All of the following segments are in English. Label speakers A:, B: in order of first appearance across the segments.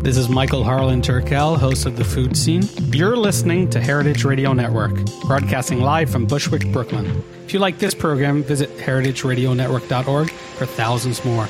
A: This is Michael Harlan Turkel, host of The Food Scene. You're listening to Heritage Radio Network, broadcasting live from Bushwick, Brooklyn. If you like this program, visit heritageradionetwork.org for thousands more.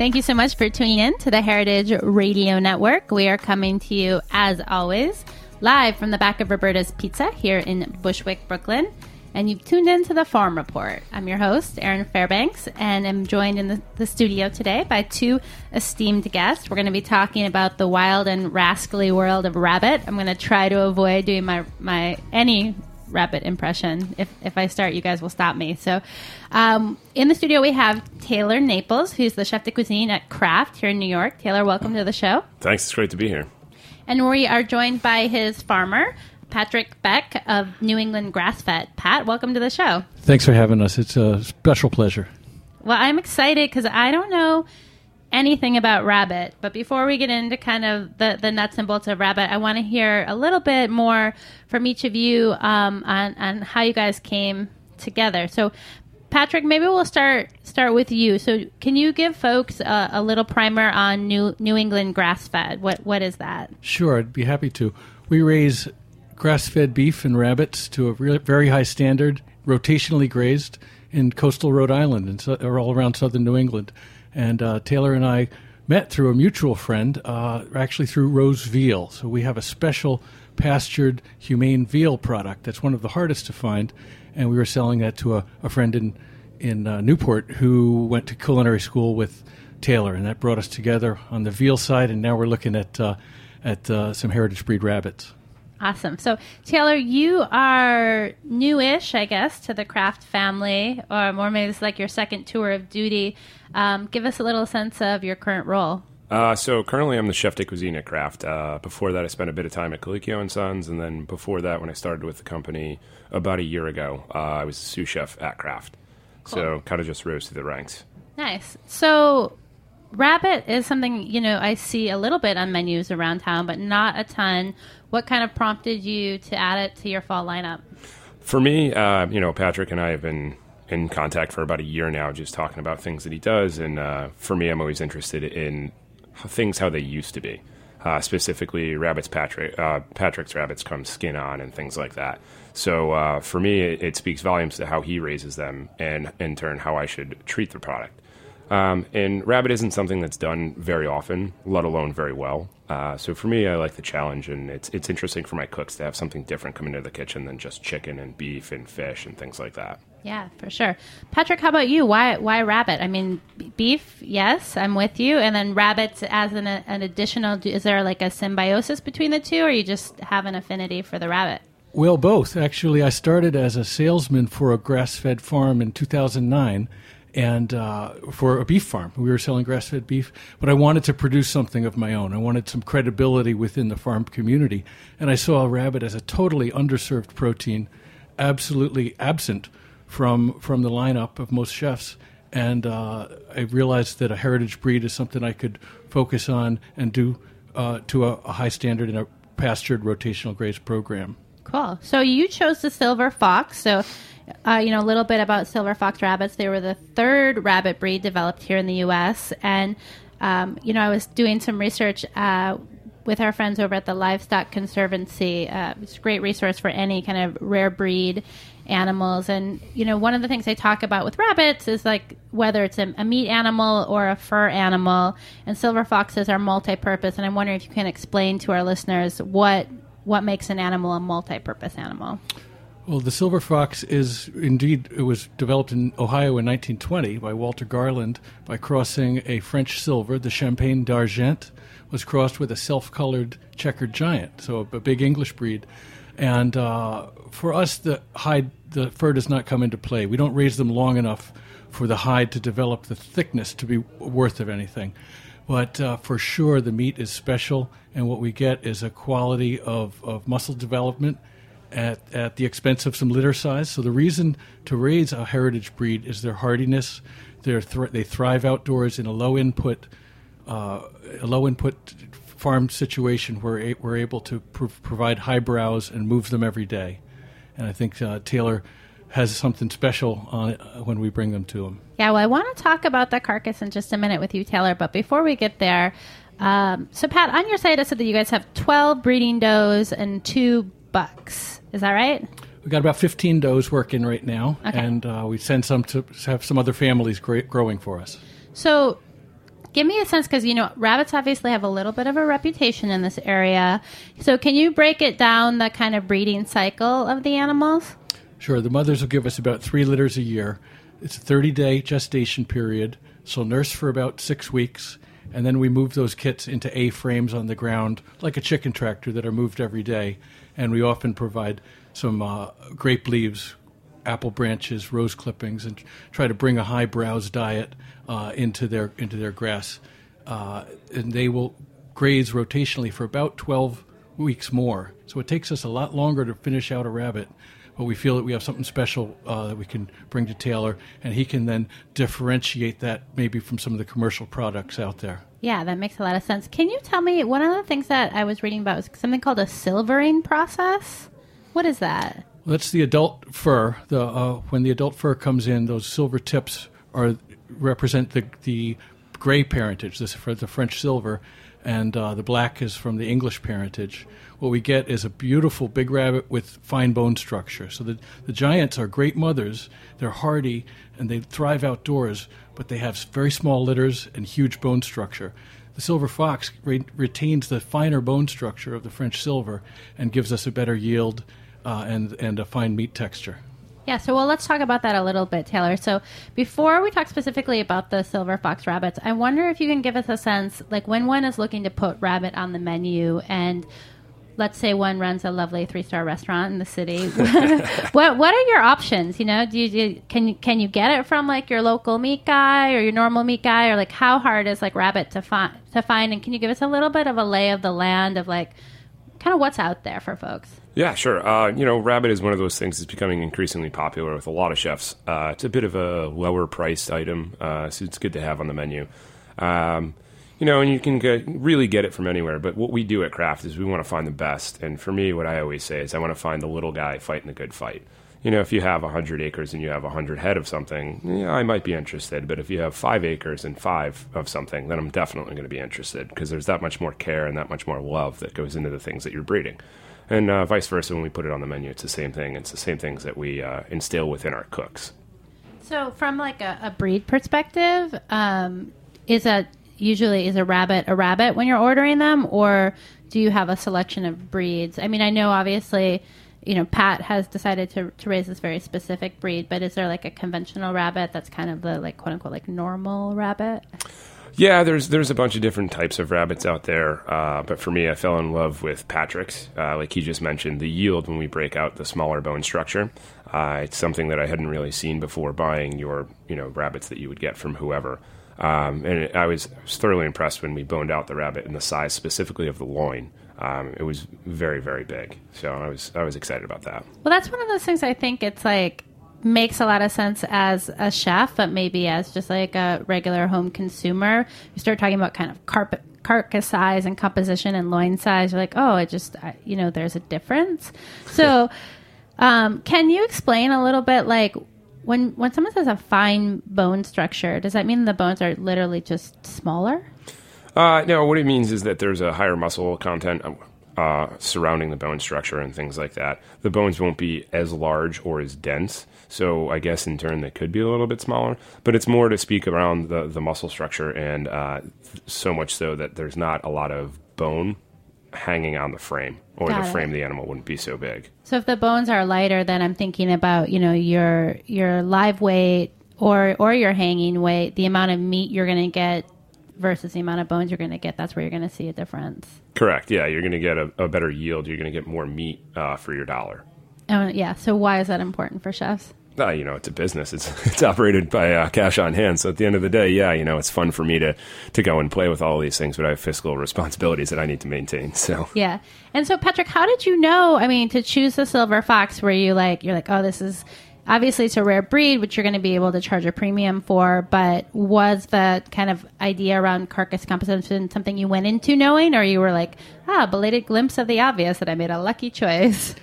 B: Thank you so much for tuning in to the Heritage Radio Network. We are coming to you, as always, live from the back of Roberta's Pizza here in Bushwick, Brooklyn. And you've tuned in to the Farm Report. I'm your host, Erin Fairbanks, and I'm joined in the, the studio today by two esteemed guests. We're going to be talking about the wild and rascally world of rabbit. I'm going to try to avoid doing my, my any rabbit impression. If, if I start, you guys will stop me. So, um, in the studio, we have Taylor Naples, who's the chef de cuisine at Craft here in New York. Taylor, welcome to the show.
C: Thanks. It's great to be here.
B: And we are joined by his farmer, Patrick Beck of New England Grass Fed. Pat, welcome to the show.
D: Thanks for having us. It's a special pleasure.
B: Well, I'm excited because I don't know anything about rabbit. But before we get into kind of the, the nuts and bolts of rabbit, I want to hear a little bit more from each of you um, on, on how you guys came together. So, Patrick, maybe we'll start start with you. So, can you give folks a, a little primer on New New England grass fed? What what is that?
D: Sure, I'd be happy to. We raise grass fed beef and rabbits to a re- very high standard, rotationally grazed in coastal Rhode Island and so, all around southern New England. And uh, Taylor and I met through a mutual friend, uh, actually through Rose Veal. So we have a special pastured humane veal product that's one of the hardest to find, and we were selling that to a, a friend in in uh, Newport who went to culinary school with Taylor, and that brought us together on the veal side. And now we're looking at uh, at uh, some heritage breed rabbits.
B: Awesome. So, Taylor, you are newish, I guess, to the Craft family, or more maybe it's like your second tour of duty. Um, give us a little sense of your current role.
C: Uh, so currently, I'm the chef de cuisine at Craft. Uh, before that, I spent a bit of time at Colicchio and Sons, and then before that, when I started with the company about a year ago, uh, I was a sous chef at Craft.
B: Cool.
C: So kind of just rose through the ranks.
B: Nice. So, rabbit is something you know I see a little bit on menus around town, but not a ton. What kind of prompted you to add it to your fall lineup?
C: For me, uh, you know, Patrick and I have been in contact for about a year now, just talking about things that he does. And uh, for me, I'm always interested in things how they used to be. Uh, specifically, rabbits Patrick uh, Patrick's rabbits come skin on and things like that. So uh, for me, it, it speaks volumes to how he raises them, and in turn, how I should treat the product. Um, and rabbit isn't something that's done very often, let alone very well. Uh, so for me, I like the challenge, and it's it's interesting for my cooks to have something different come into the kitchen than just chicken and beef and fish and things like that.
B: Yeah, for sure. Patrick, how about you? Why why rabbit? I mean, beef, yes, I'm with you, and then rabbits as an, an additional. Is there like a symbiosis between the two, or you just have an affinity for the rabbit?
D: Well, both. Actually, I started as a salesman for a grass fed farm in 2009 and uh, for a beef farm. We were selling grass fed beef, but I wanted to produce something of my own. I wanted some credibility within the farm community. And I saw a rabbit as a totally underserved protein, absolutely absent from from the lineup of most chefs. And uh, I realized that a heritage breed is something I could focus on and do uh, to a, a high standard in a pastured rotational graze program.
B: Cool. So you chose the silver fox. So, uh, you know, a little bit about silver fox rabbits. They were the third rabbit breed developed here in the U.S. And, um, you know, I was doing some research uh, with our friends over at the Livestock Conservancy. Uh, it's a great resource for any kind of rare breed animals. And, you know, one of the things they talk about with rabbits is like whether it's a, a meat animal or a fur animal. And silver foxes are multi purpose. And I'm wondering if you can explain to our listeners what what makes an animal a multi-purpose animal?
D: Well, the silver fox is indeed it was developed in Ohio in 1920 by Walter Garland by crossing a French silver, the Champagne d'Argent, was crossed with a self-colored checkered giant, so a, a big English breed. And uh, for us, the hide, the fur does not come into play. We don't raise them long enough for the hide to develop the thickness to be worth of anything. But uh, for sure, the meat is special, and what we get is a quality of, of muscle development at, at the expense of some litter size. So the reason to raise a heritage breed is their hardiness. They're thr- they thrive outdoors in a low input, uh, a low input farm situation where we're able to pr- provide high browse and move them every day. And I think uh, Taylor has something special on it uh, when we bring them to him.
B: Yeah, well, I want to talk about the carcass in just a minute with you, Taylor. But before we get there, um, so Pat, on your site, I said that you guys have 12 breeding does and two bucks. Is that right?
D: We've got about 15 does working right now, okay. and uh, we send some to have some other families growing for us.
B: So, give me a sense because you know rabbits obviously have a little bit of a reputation in this area. So, can you break it down the kind of breeding cycle of the animals?
D: Sure. The mothers will give us about three litters a year. It's a 30 day gestation period, so nurse for about six weeks, and then we move those kits into A frames on the ground, like a chicken tractor, that are moved every day. And we often provide some uh, grape leaves, apple branches, rose clippings, and try to bring a high browse diet uh, into their into their grass. Uh, and they will graze rotationally for about 12 weeks more. So it takes us a lot longer to finish out a rabbit but we feel that we have something special uh, that we can bring to Taylor, and he can then differentiate that maybe from some of the commercial products out there.
B: Yeah, that makes a lot of sense. Can you tell me one of the things that I was reading about was something called a silvering process? What is that?
D: Well, that's the adult fur. The uh, when the adult fur comes in, those silver tips are represent the the gray parentage. This for the French silver, and uh, the black is from the English parentage what we get is a beautiful big rabbit with fine bone structure. So the, the giants are great mothers. They're hardy and they thrive outdoors, but they have very small litters and huge bone structure. The silver fox re- retains the finer bone structure of the French silver and gives us a better yield uh, and, and a fine meat texture.
B: Yeah, so well, let's talk about that a little bit, Taylor. So before we talk specifically about the silver fox rabbits, I wonder if you can give us a sense, like when one is looking to put rabbit on the menu and let's say one runs a lovely three star restaurant in the city. what what are your options? You know, do you, do can you can you get it from like your local meat guy or your normal meat guy, or like how hard is like rabbit to find to find? And can you give us a little bit of a lay of the land of like kind of what's out there for folks?
C: Yeah, sure. Uh, you know, rabbit is one of those things that's becoming increasingly popular with a lot of chefs. Uh, it's a bit of a lower priced item, uh, so it's good to have on the menu. Um, you know, and you can get, really get it from anywhere. But what we do at Craft is we want to find the best. And for me, what I always say is I want to find the little guy fighting the good fight. You know, if you have 100 acres and you have 100 head of something, yeah, I might be interested. But if you have five acres and five of something, then I'm definitely going to be interested because there's that much more care and that much more love that goes into the things that you're breeding. And uh, vice versa, when we put it on the menu, it's the same thing. It's the same things that we uh, instill within our cooks.
B: So, from like a, a breed perspective, um, is a usually is a rabbit a rabbit when you're ordering them, or do you have a selection of breeds? I mean, I know obviously, you know, Pat has decided to, to raise this very specific breed, but is there like a conventional rabbit that's kind of the like quote unquote like normal rabbit?
C: Yeah, there's there's a bunch of different types of rabbits out there, uh, but for me, I fell in love with Patrick's. Uh, like he just mentioned, the yield when we break out the smaller bone structure, uh, it's something that I hadn't really seen before buying your you know rabbits that you would get from whoever. Um, and it, I, was, I, was, thoroughly impressed when we boned out the rabbit and the size specifically of the loin. Um, it was very, very big. So I was I was excited about that.
B: Well, that's one of those things I think it's like makes a lot of sense as a chef, but maybe as just like a regular home consumer, you start talking about kind of carpet carcass size and composition and loin size. You're like, oh, it just you know, there's a difference. So, um, can you explain a little bit like when when someone says a fine bone structure, does that mean the bones are literally just smaller?
C: Uh, no, what it means is that there's a higher muscle content uh, surrounding the bone structure and things like that. The bones won't be as large or as dense. So I guess in turn they could be a little bit smaller, but it's more to speak around the, the muscle structure and uh, so much so that there's not a lot of bone hanging on the frame or
B: Got
C: the
B: it.
C: frame of the animal wouldn't be so big.
B: So if the bones are lighter, then I'm thinking about you know your your live weight or or your hanging weight, the amount of meat you're going to get versus the amount of bones you're going to get. That's where you're going to see a difference.
C: Correct. Yeah, you're going to get a, a better yield. You're going to get more meat uh, for your dollar.
B: Oh yeah. So why is that important for chefs?
C: Uh, you know, it's a business. It's it's operated by uh, cash on hand. So at the end of the day, yeah, you know, it's fun for me to to go and play with all these things, but I have fiscal responsibilities that I need to maintain. So
B: Yeah. And so Patrick, how did you know? I mean, to choose the silver fox, were you like you're like, oh, this is obviously it's a rare breed, which you're going to be able to charge a premium for. But was the kind of idea around carcass composition something you went into knowing, or you were like, ah, belated glimpse of the obvious that I made a lucky choice?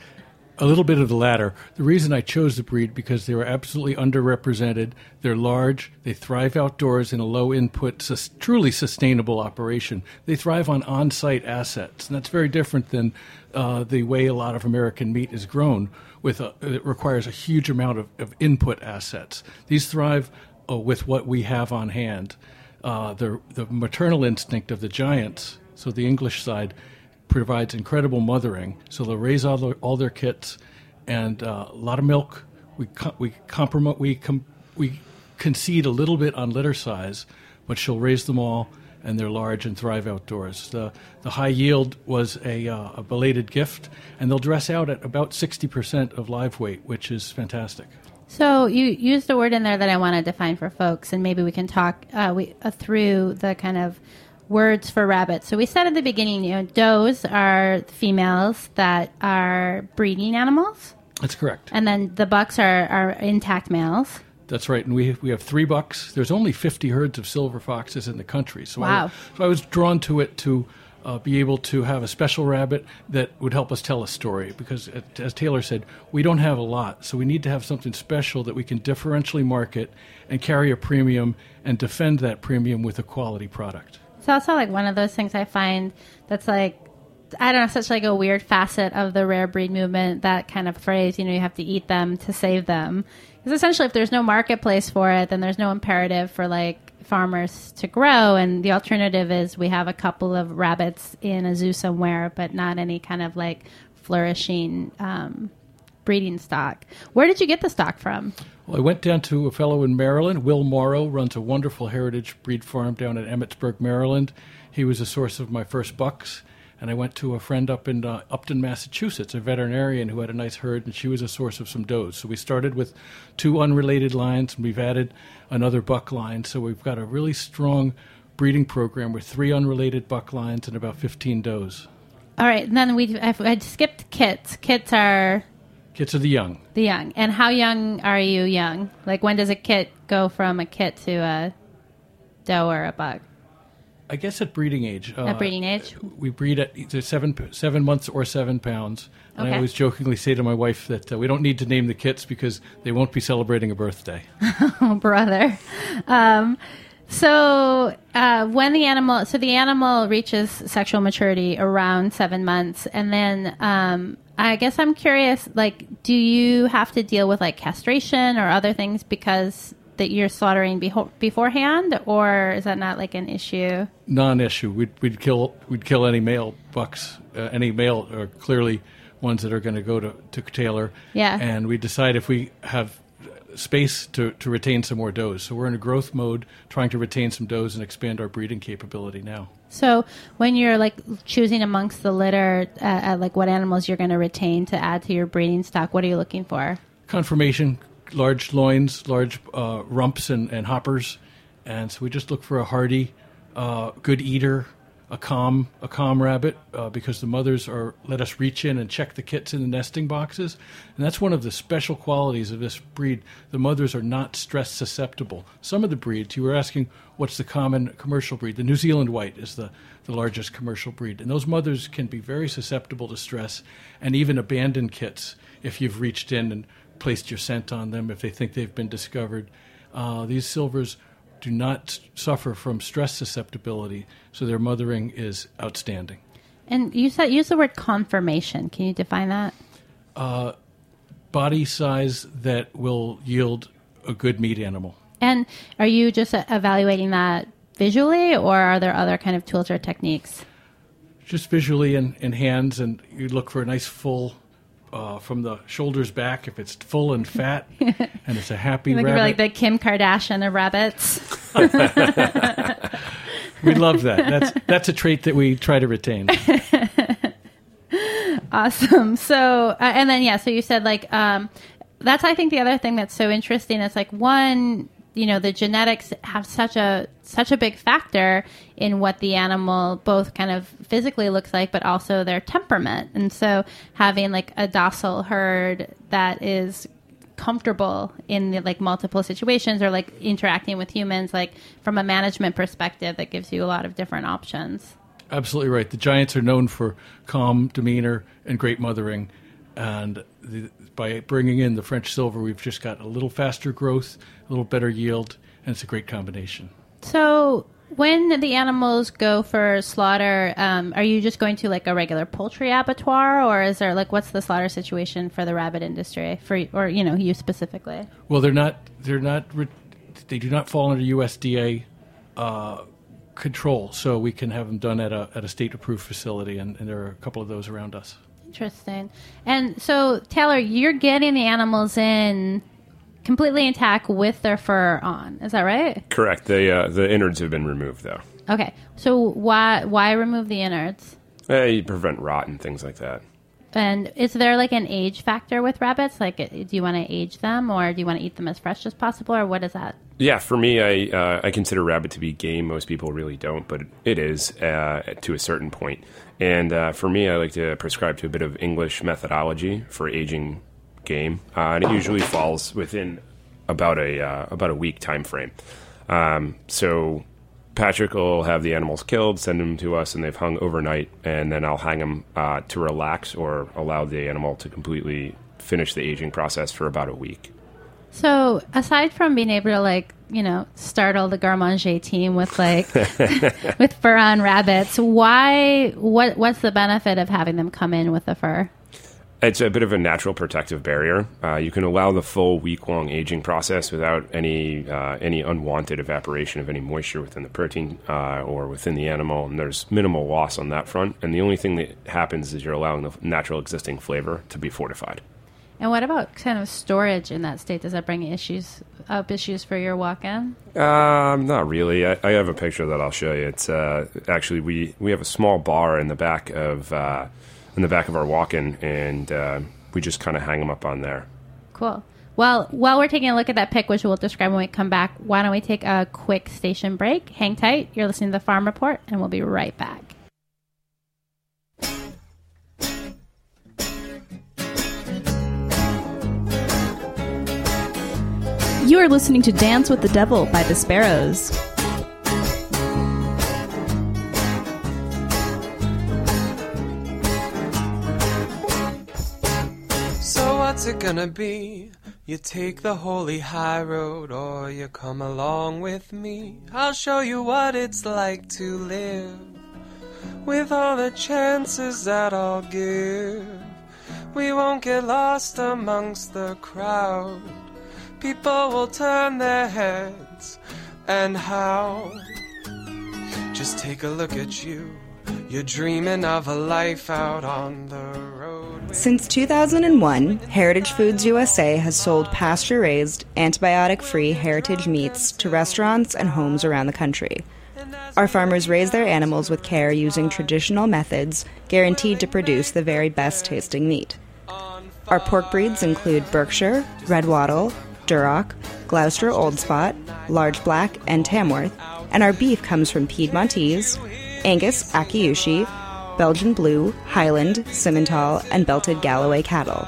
D: A little bit of the latter. The reason I chose the breed because they were absolutely underrepresented. They're large. They thrive outdoors in a low input, sus- truly sustainable operation. They thrive on on site assets, and that's very different than uh, the way a lot of American meat is grown. With a, it requires a huge amount of, of input assets. These thrive uh, with what we have on hand. Uh, the the maternal instinct of the giants, so the English side, provides incredible mothering. So they'll raise all, their all their kits and uh, a lot of milk. We we compromise we com- we concede a little bit on litter size, but she'll raise them all, and they're large and thrive outdoors. The the high yield was a uh, a belated gift, and they'll dress out at about sixty percent of live weight, which is fantastic.
B: So you used a word in there that I want to define for folks, and maybe we can talk uh, we, uh, through the kind of words for rabbits. So we said at the beginning, you know, does are females that are breeding animals,
D: That's correct.
B: and then the bucks are, are intact males.
D: That's right, and we we have three bucks. There's only 50 herds of silver foxes in the country, so
B: Wow.
D: I, so I was drawn to it to uh, be able to have a special rabbit that would help us tell a story. Because, as Taylor said, we don't have a lot, so we need to have something special that we can differentially market and carry a premium and defend that premium with a quality product.
B: It's also like one of those things I find that's like I don't know, such like a weird facet of the rare breed movement. That kind of phrase, you know, you have to eat them to save them. Because essentially, if there's no marketplace for it, then there's no imperative for like farmers to grow. And the alternative is we have a couple of rabbits in a zoo somewhere, but not any kind of like flourishing um, breeding stock. Where did you get the stock from?
D: Well, I went down to a fellow in Maryland. Will Morrow runs a wonderful heritage breed farm down at Emmitsburg, Maryland. He was a source of my first bucks. And I went to a friend up in uh, Upton, Massachusetts, a veterinarian who had a nice herd, and she was a source of some does. So we started with two unrelated lines, and we've added another buck line. So we've got a really strong breeding program with three unrelated buck lines and about 15 does.
B: All right, and then we I've, I'd skipped kits. Kits are
D: Kits of the young.
B: The young. And how young are you young? Like when does a kit go from a kit to a doe or a buck?
D: I guess at breeding age. Uh,
B: At breeding age?
D: we breed at either seven seven months or seven pounds. And
B: Okay.
D: I always jokingly say to my wife that uh, we don't need to name the kits because they won't be celebrating a birthday.
B: Oh, brother. Um, so uh, when the animal, so the animal reaches sexual maturity around seven months, and then um, I guess I'm curious, like, do you have to deal with like castration or other things because that you're slaughtering beho- beforehand, or is that not like an issue?
D: Non-issue. We'd, we'd kill we'd kill any male bucks, uh, any male or clearly ones that are going to go to to Taylor.
B: Yeah.
D: And we decide if we have space to, to retain some more does. So we're in a growth mode, trying to retain some does and expand our breeding capability now.
B: So when you're like choosing amongst the litter, uh, uh, like what animals you're going to retain to add to your breeding stock, what are you looking for?
D: conformation, large loins, large uh, rumps and, and hoppers. And so we just look for a hardy, uh, good eater, a calm a calm rabbit uh, because the mothers are let us reach in and check the kits in the nesting boxes, and that's one of the special qualities of this breed. The mothers are not stress susceptible. Some of the breeds you were asking, what's the common commercial breed? The New Zealand White is the the largest commercial breed, and those mothers can be very susceptible to stress and even abandon kits if you've reached in and placed your scent on them if they think they've been discovered. Uh, these silvers do not suffer from stress susceptibility, so their mothering is outstanding.
B: And you said use the word conformation. Can you define that?
D: Uh, body size that will yield a good meat animal.
B: And are you just evaluating that visually, or are there other kind of tools or techniques?
D: Just visually in, in hands, and you look for a nice full uh, from the shoulders back if it's full and fat and it's a happy
B: like,
D: rabbit.
B: like the Kim Kardashian of rabbits.
D: we love that. That's that's a trait that we try to retain.
B: awesome. So uh, and then yeah, so you said like um, that's I think the other thing that's so interesting is like one you know the genetics have such a such a big factor in what the animal both kind of physically looks like but also their temperament. And so having like a docile herd that is comfortable in the, like multiple situations or like interacting with humans like from a management perspective that gives you a lot of different options.
D: Absolutely right. The giants are known for calm demeanor and great mothering and the, by bringing in the French silver, we've just got a little faster growth, a little better yield, and it's a great combination.
B: So, when the animals go for slaughter, um, are you just going to like a regular poultry abattoir, or is there like what's the slaughter situation for the rabbit industry for or you know you specifically?
D: Well, they're not they're not they do not fall under USDA uh, control, so we can have them done at a at a state approved facility, and, and there are a couple of those around us.
B: Interesting. And so, Taylor, you're getting the animals in completely intact with their fur on. Is that right?
C: Correct. The uh, the innards have been removed, though.
B: Okay. So why why remove the innards?
C: Uh, you prevent rot and things like that.
B: And is there like an age factor with rabbits? Like, do you want to age them, or do you want to eat them as fresh as possible, or what is that?
C: Yeah, for me, I uh, I consider rabbit to be game. Most people really don't, but it is uh, to a certain point. And uh, for me, I like to prescribe to a bit of English methodology for aging game, uh, and it usually falls within about a uh, about a week time frame. Um, so Patrick will have the animals killed, send them to us, and they've hung overnight, and then I'll hang them uh, to relax or allow the animal to completely finish the aging process for about a week.
B: So, aside from being able to like, you know, startle the garde team with like with fur on rabbits, why what what's the benefit of having them come in with the fur?
C: It's a bit of a natural protective barrier. Uh, you can allow the full week long aging process without any uh, any unwanted evaporation of any moisture within the protein uh, or within the animal, and there's minimal loss on that front. And the only thing that happens is you're allowing the natural existing flavor to be fortified.
B: And what about kind of storage in that state? Does that bring issues up issues for your walk-in?
C: Um, not really. I, I, have a picture that I'll show you. It's uh, actually we we have a small bar in the back of uh, in the back of our walk-in, and uh, we just kind of hang them up on there.
B: Cool. Well, while we're taking a look at that pic, which we'll describe when we come back, why don't we take a quick station break? Hang tight. You're listening to the Farm Report, and we'll be right back.
E: You are listening to Dance with the Devil by the Sparrows.
F: So, what's it gonna be? You take the holy high road, or you come along with me. I'll show you what it's like to live with all the chances that I'll give. We won't get lost amongst the crowd people will turn their heads. And how? Just take a look at you. You're dreaming of a life out on the road.
G: Since 2001, Heritage Foods USA has sold pasture raised, antibiotic free heritage meats to restaurants and homes around the country. Our farmers raise their animals with care using traditional methods, guaranteed to produce the very best tasting meat. Our pork breeds include Berkshire, Red Wattle, Duroc, Gloucester Old Spot, Large Black, and Tamworth, and our beef comes from Piedmontese, Angus Akaushi, Belgian Blue, Highland, Simmental, and Belted Galloway cattle.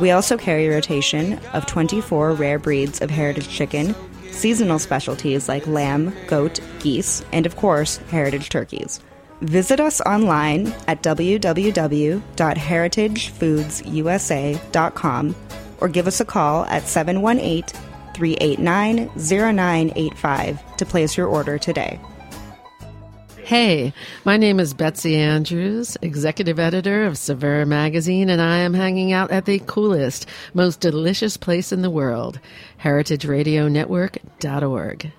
G: We also carry a rotation of 24 rare breeds of heritage chicken, seasonal specialties like lamb, goat, geese, and of course, heritage turkeys. Visit us online at www.heritagefoods.usa.com or give us a call at 718 389 0985 to place your order today.
H: Hey, my name is Betsy Andrews, executive editor of Saveur Magazine, and I am hanging out at the coolest, most delicious place in the world, heritageradionetwork.org.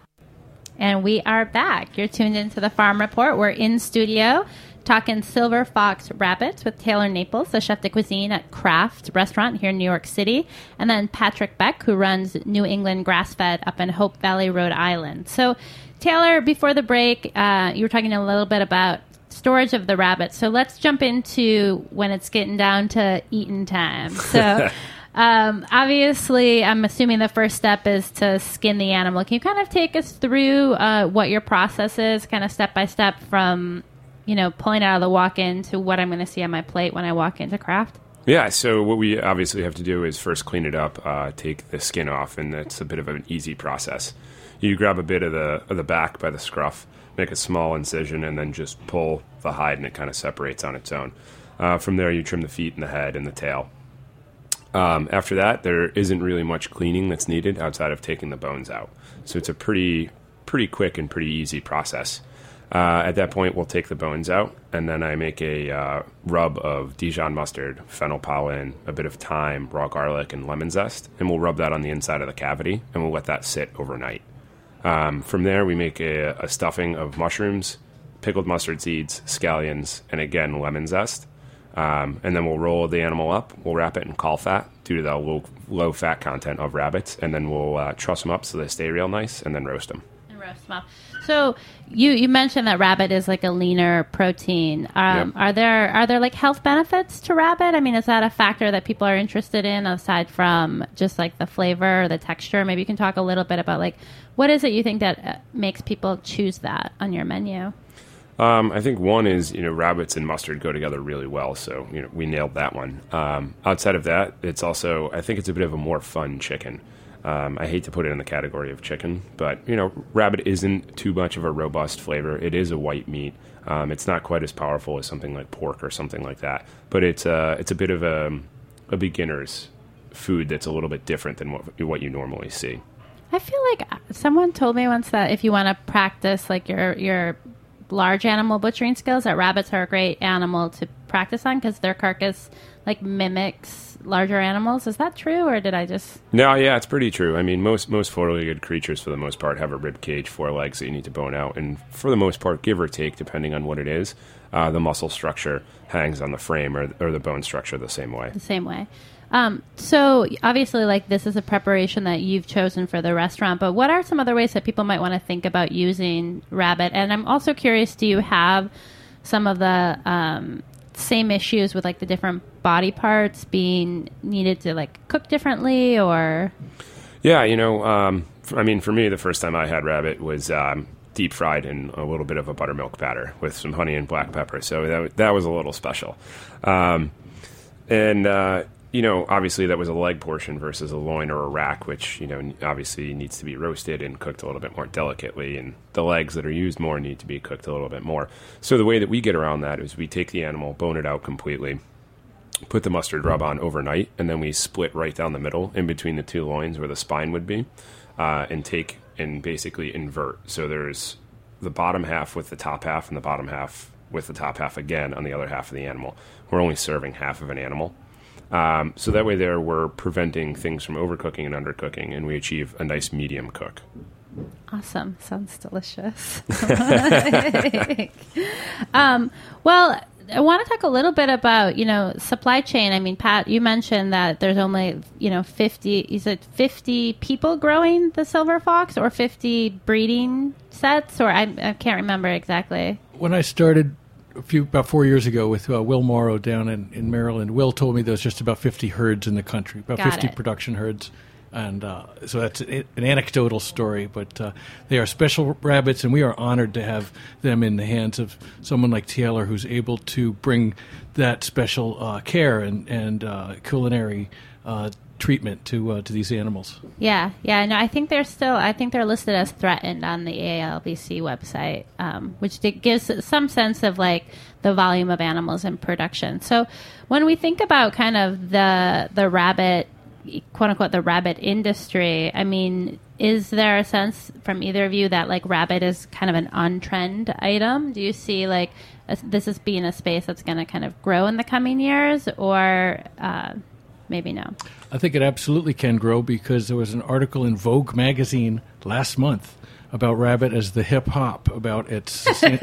B: And we are back. You're tuned into the Farm Report. We're in studio talking silver fox rabbits with Taylor Naples, the chef de cuisine at Craft Restaurant here in New York City, and then Patrick Beck, who runs New England Grass Fed up in Hope Valley, Rhode Island. So, Taylor, before the break, uh, you were talking a little bit about storage of the rabbits. So let's jump into when it's getting down to eating time. So. Um, obviously, I'm assuming the first step is to skin the animal. Can you kind of take us through uh, what your process is, kind of step by step from, you know, pulling out of the walk-in to what I'm going to see on my plate when I walk into craft?
C: Yeah, so what we obviously have to do is first clean it up, uh, take the skin off, and that's a bit of an easy process. You grab a bit of the of the back by the scruff, make a small incision, and then just pull the hide, and it kind of separates on its own. Uh, from there, you trim the feet and the head and the tail. Um, after that, there isn't really much cleaning that's needed outside of taking the bones out. So it's a pretty pretty quick and pretty easy process. Uh, at that point, we'll take the bones out, and then I make a uh, rub of Dijon mustard, fennel pollen, a bit of thyme, raw garlic, and lemon zest, and we'll rub that on the inside of the cavity, and we'll let that sit overnight. Um, from there, we make a, a stuffing of mushrooms, pickled mustard seeds, scallions, and again lemon zest. Um, and then we'll roll the animal up. We'll wrap it in caul fat due to the low, low fat content of rabbits, and then we'll uh, truss them up so they stay real nice, and then roast them.
B: Roast. So you you mentioned that rabbit is like a leaner protein. Um,
C: Yep.
B: Are there are there like health benefits to rabbit? I mean, is that a factor that people are interested in aside from just like the flavor or the texture? Maybe you can talk a little bit about like what is it you think that uh, makes people choose that on your menu?
C: Um, I think one is you know rabbits and mustard go together really well, so you know we nailed that one. Um, outside of that, it's also I think it's a bit of a more fun chicken. Um, I hate to put it in the category of chicken, but you know rabbit isn't too much of a robust flavor. It is a white meat. Um, it's not quite as powerful as something like pork or something like that, but it's uh, it's a bit of a, a beginner's food that's a little bit different than what what you normally see.
B: I feel like someone told me once that if you want to practice like your your large animal butchering skills, that rabbits are a great animal to practice on because their carcass like mimics larger animals. Is that true, or did I just?
C: No, yeah, it's pretty true. I mean, most most four-legged creatures, for the most part, have a rib cage, four legs that you need to bone out, and for the most part, give or take, depending on what it is, uh, the muscle structure hangs on the frame or, or the bone structure the same way.
B: the same way. Um, so obviously, like this is a preparation that you've chosen for the restaurant. But what are some other ways that people might want to think about using rabbit? And I'm also curious: Do you have some of the um, same issues with like the different body parts being needed to like cook differently, or
C: Yeah, you know, um, I mean, for me, the first time I had rabbit was um, deep fried in a little bit of a buttermilk batter with some honey and black pepper. So that, that was a little special. Um, and, uh, you know, obviously that was a leg portion versus a loin or a rack, which, you know, obviously needs to be roasted and cooked a little bit more delicately. And the legs that are used more need to be cooked a little bit more. So the way that we get around that is we take the animal, bone it out completely, put the mustard rub on overnight, and then we split right down the middle in between the two loins where the spine would be, uh, and take and basically invert. So there's the bottom half with the top half, and the bottom half with the top half again on the other half of the animal. We're only serving half of an animal. Um, so that way, there we're preventing things from overcooking and undercooking, and we achieve a nice medium cook.
B: awesome, sounds delicious. um, well, I want to talk a little bit about you know supply chain. I mean, Pat, you mentioned that there's only you know 50. Is it 50 people growing the silver fox, or 50 breeding sets, or I, I can't remember exactly.
D: When I started a few about four years ago with uh, Will Morrow down in, in Maryland, Will told me there's just about 50 herds in the country, about
B: Got
D: 50
B: it.
D: production herds. And uh, so that's an anecdotal story, but uh, they are special rabbits, and we are honored to have them in the hands of someone like Taylor, who's able to bring that special uh, care and and uh, culinary uh, treatment to uh, to these animals.
B: Yeah, yeah. No, I think they're still. I think they're listed as threatened on the ALBC website, um, which gives some sense of like the volume of animals in production. So, when we think about kind of the the rabbit, quote unquote, the rabbit industry, I mean, is there a sense from either of you that like rabbit is kind of an on trend item? Do you see like this is being a space that's going to kind of grow in the coming years, or uh, maybe no?
D: I think it absolutely can grow because there was an article in Vogue magazine last month about rabbit as the hip hop, about its sustain-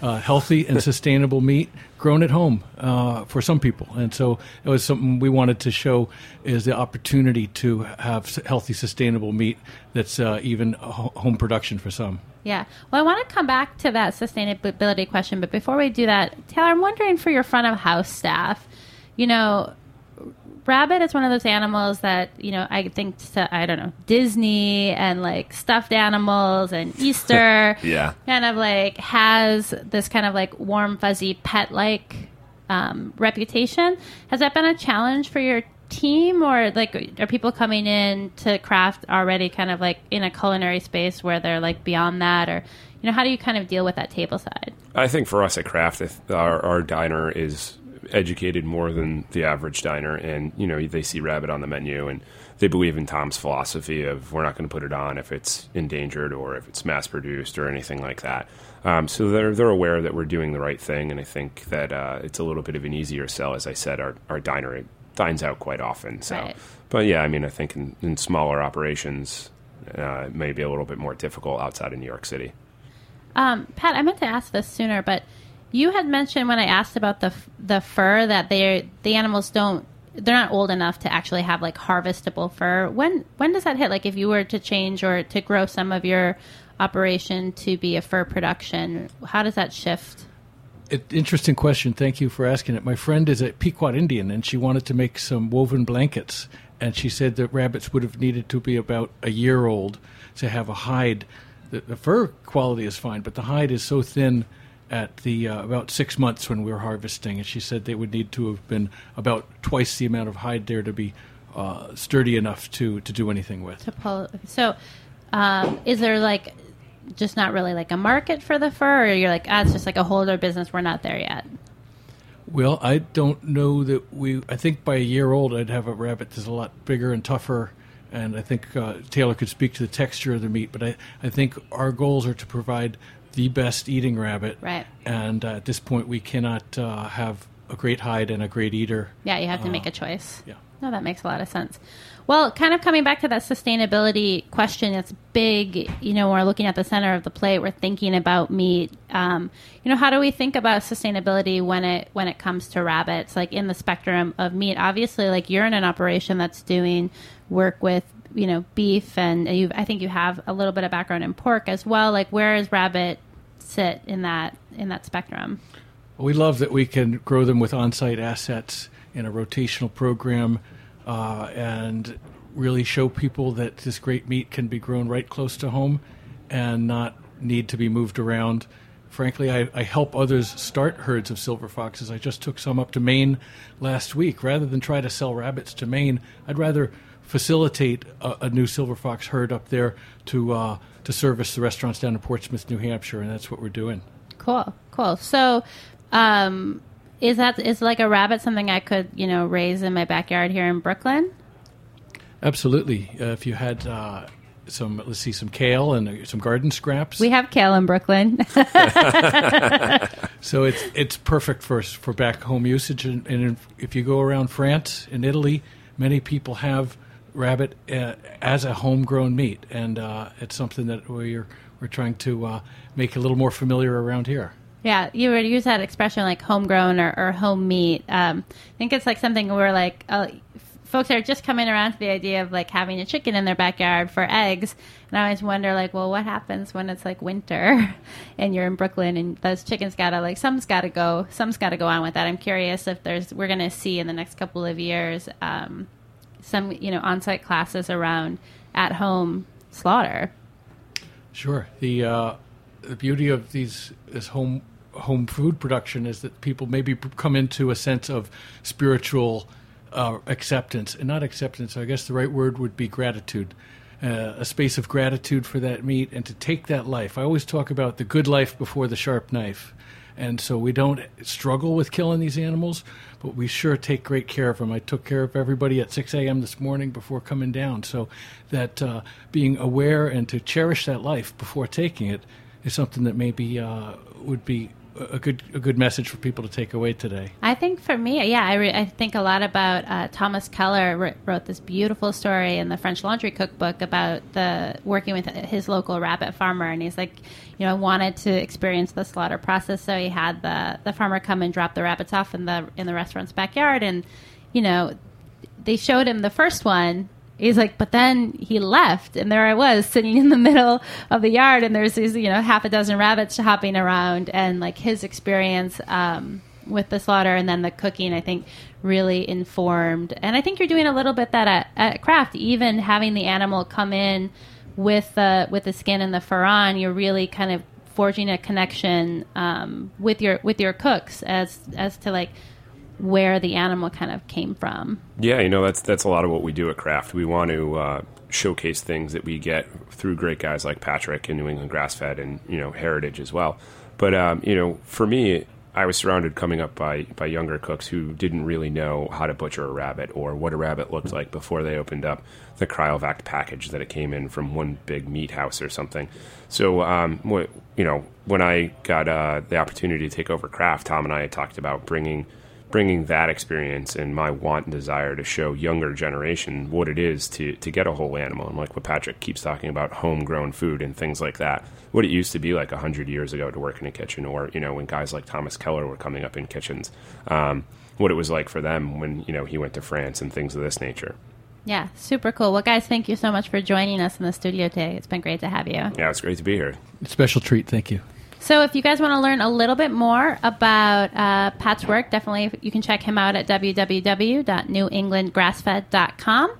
D: uh, healthy and sustainable meat grown at home uh, for some people. And so it was something we wanted to show is the opportunity to have healthy, sustainable meat that's uh, even ho- home production for some.
B: Yeah. Well, I want to come back to that sustainability question, but before we do that, Taylor, I'm wondering for your front of house staff, you know, rabbit is one of those animals that, you know, I think to, I don't know, Disney and like stuffed animals and Easter
C: Yeah.
B: kind of like has this kind of like warm, fuzzy pet like um, reputation. Has that been a challenge for your team or like are people coming in to craft already kind of like in a culinary space where they're like beyond that or you know how do you kind of deal with that table side
C: I think for us at Craft, our, our diner is educated more than the average diner, and you know they see rabbit on the menu, and they believe in Tom's philosophy of we're not going to put it on if it's endangered or if it's mass produced or anything like that. Um, so they're they're aware that we're doing the right thing, and I think that uh, it's a little bit of an easier sell. As I said, our our diner dines out quite often, so.
B: Right.
C: But yeah, I mean, I think in, in smaller operations, uh, it may be a little bit more difficult outside of New York City.
B: Um, Pat, I meant to ask this sooner, but you had mentioned when I asked about the the fur that they the animals don't they're not old enough to actually have like harvestable fur. When when does that hit? Like if you were to change or to grow some of your operation to be a fur production, how does that shift?
D: It, interesting question. Thank you for asking it. My friend is a Pequot Indian, and she wanted to make some woven blankets. And she said that rabbits would have needed to be about a year old to have a hide. The, the fur quality is fine, but the hide is so thin at the uh, about six months when we were harvesting. And she said they would need to have been about twice the amount of hide there to be uh, sturdy enough to, to do anything with.
B: to pull. So, um, is there like just not really like a market for the fur, or you're like, ah, it's just like a whole other business. We're not there yet.
D: Well, I don't know that we. I think by a year old, I'd have a rabbit that's a lot bigger and tougher, and I think uh, Taylor could speak to the texture of the meat. But I, I think our goals are to provide the best eating rabbit,
B: Right.
D: And uh, at this point, we cannot uh, have a great hide and a great eater.
B: Yeah, you have to
D: Uh,
B: make a choice.
D: yeah.
B: No, that makes a lot of sense. Well, kind of coming back to that sustainability question, it's big. You know, we're looking at the center of the plate. We're thinking about meat. Um, you know, how do we think about sustainability when it when it comes to rabbits? Like in the spectrum of meat, obviously, like you're in an operation that's doing work with you know beef, and you I think you have a little bit of background in pork as well. Like, where does rabbit sit in that in that spectrum?
D: We love that we can grow them with on-site assets in a rotational program, uh, and really show people that this great meat can be grown right close to home, and not need to be moved around. Frankly, I, I help others start herds of silver foxes. I just took some up to Maine last week. Rather than try to sell rabbits to Maine, I'd rather facilitate a, a new silver fox herd up there to uh, to service the restaurants down in Portsmouth, New Hampshire, and that's what we're doing.
B: Cool, cool. So, um, is that is like a rabbit something I could you know raise in my backyard here in Brooklyn?
D: Absolutely. Uh, if you had uh, some, let's see, some kale and uh, some garden scraps.
B: We have kale in Brooklyn.
D: so it's it's perfect for for back home usage. And, and if you go around France and Italy, many people have rabbit uh, as a homegrown meat, and uh, it's something that we're we're trying to uh, make a little more familiar around here.
B: yeah, you would use that expression like homegrown or, or home meat. Um, I think it's like something where like uh, folks are just coming around to the idea of like having a chicken in their backyard for eggs, and I always wonder like, well, what happens when it's like winter and you're in Brooklyn and those chickens gotta like some's gotta go, some's gotta go on with that. I'm curious if there's we're gonna see in the next couple of years. Um, some you know on-site classes around at-home slaughter.
D: Sure. The uh, the beauty of these this home home food production is that people maybe come into a sense of spiritual uh, acceptance, and not acceptance. I guess the right word would be gratitude. Uh, a space of gratitude for that meat and to take that life. I always talk about the good life before the sharp knife. And so we don't struggle with killing these animals, but we sure take great care of them. I took care of everybody at 6 a.m. this morning before coming down. So that uh, being aware and to cherish that life before taking it is something that maybe uh, would be a good a good message for people to take away today.
B: I think for me, yeah, I, re- I think a lot about uh, Thomas Keller wrote this beautiful story in the French Laundry Cookbook about the working with his local rabbit farmer, and he's like, you know, wanted to experience the slaughter process, so he had the the farmer come and drop the rabbits off in the in the restaurant's backyard, and you know, they showed him the first one He's like, but then he left, and there I was sitting in the middle of the yard, and there's these, you know, half a dozen rabbits hopping around, and like his experience um, with the slaughter and then the cooking, I think, really informed. And I think you're doing a little bit that at, at craft, even having the animal come in with the with the skin and the fur on, you're really kind of forging a connection um, with your with your cooks as as to like where the animal kind of came from.
C: Yeah, you know that's that's a lot of what we do at Craft. We want to uh, showcase things that we get through great guys like Patrick and New England Grass Fed and you know Heritage as well. But um, you know, for me, I was surrounded coming up by by younger cooks who didn't really know how to butcher a rabbit or what a rabbit looked like before they opened up the cryovac package that it came in from one big meat house or something. So, um, what you know, when I got uh, the opportunity to take over Craft, Tom and I had talked about bringing bringing that experience and my want and desire to show younger generation what it is to, to get a whole animal and like what patrick keeps talking about homegrown food and things like that what it used to be like 100 years ago to work in a kitchen or you know when guys like thomas keller were coming up in kitchens um, what it was like for them when you know he went to france and things of this nature
B: yeah, super cool. Well, guys, thank you so much for joining us in the studio today. It's been great to have you.
C: Yeah, it's great to be here.
D: Special treat. Thank you.
B: So, if you guys want to learn a little bit more about uh, Pat's work, definitely you can check him out at www.newenglandgrassfed.com.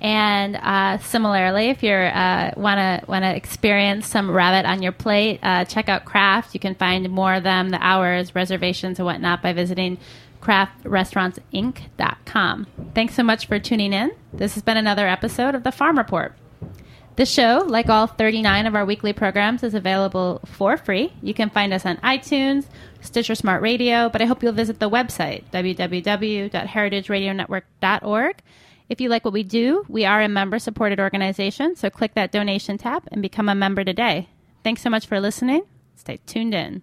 B: And uh, similarly, if you uh, want to want to experience some rabbit on your plate, uh, check out Craft. You can find more of them, the hours, reservations, and whatnot by visiting craftrestaurantsinc.com. Thanks so much for tuning in. This has been another episode of the Farm Report. The show, like all 39 of our weekly programs, is available for free. You can find us on iTunes, Stitcher Smart Radio, but I hope you'll visit the website, www.heritageradionetwork.org. If you like what we do, we are a member supported organization, so click that donation tab and become a member today. Thanks so much for listening. Stay tuned in.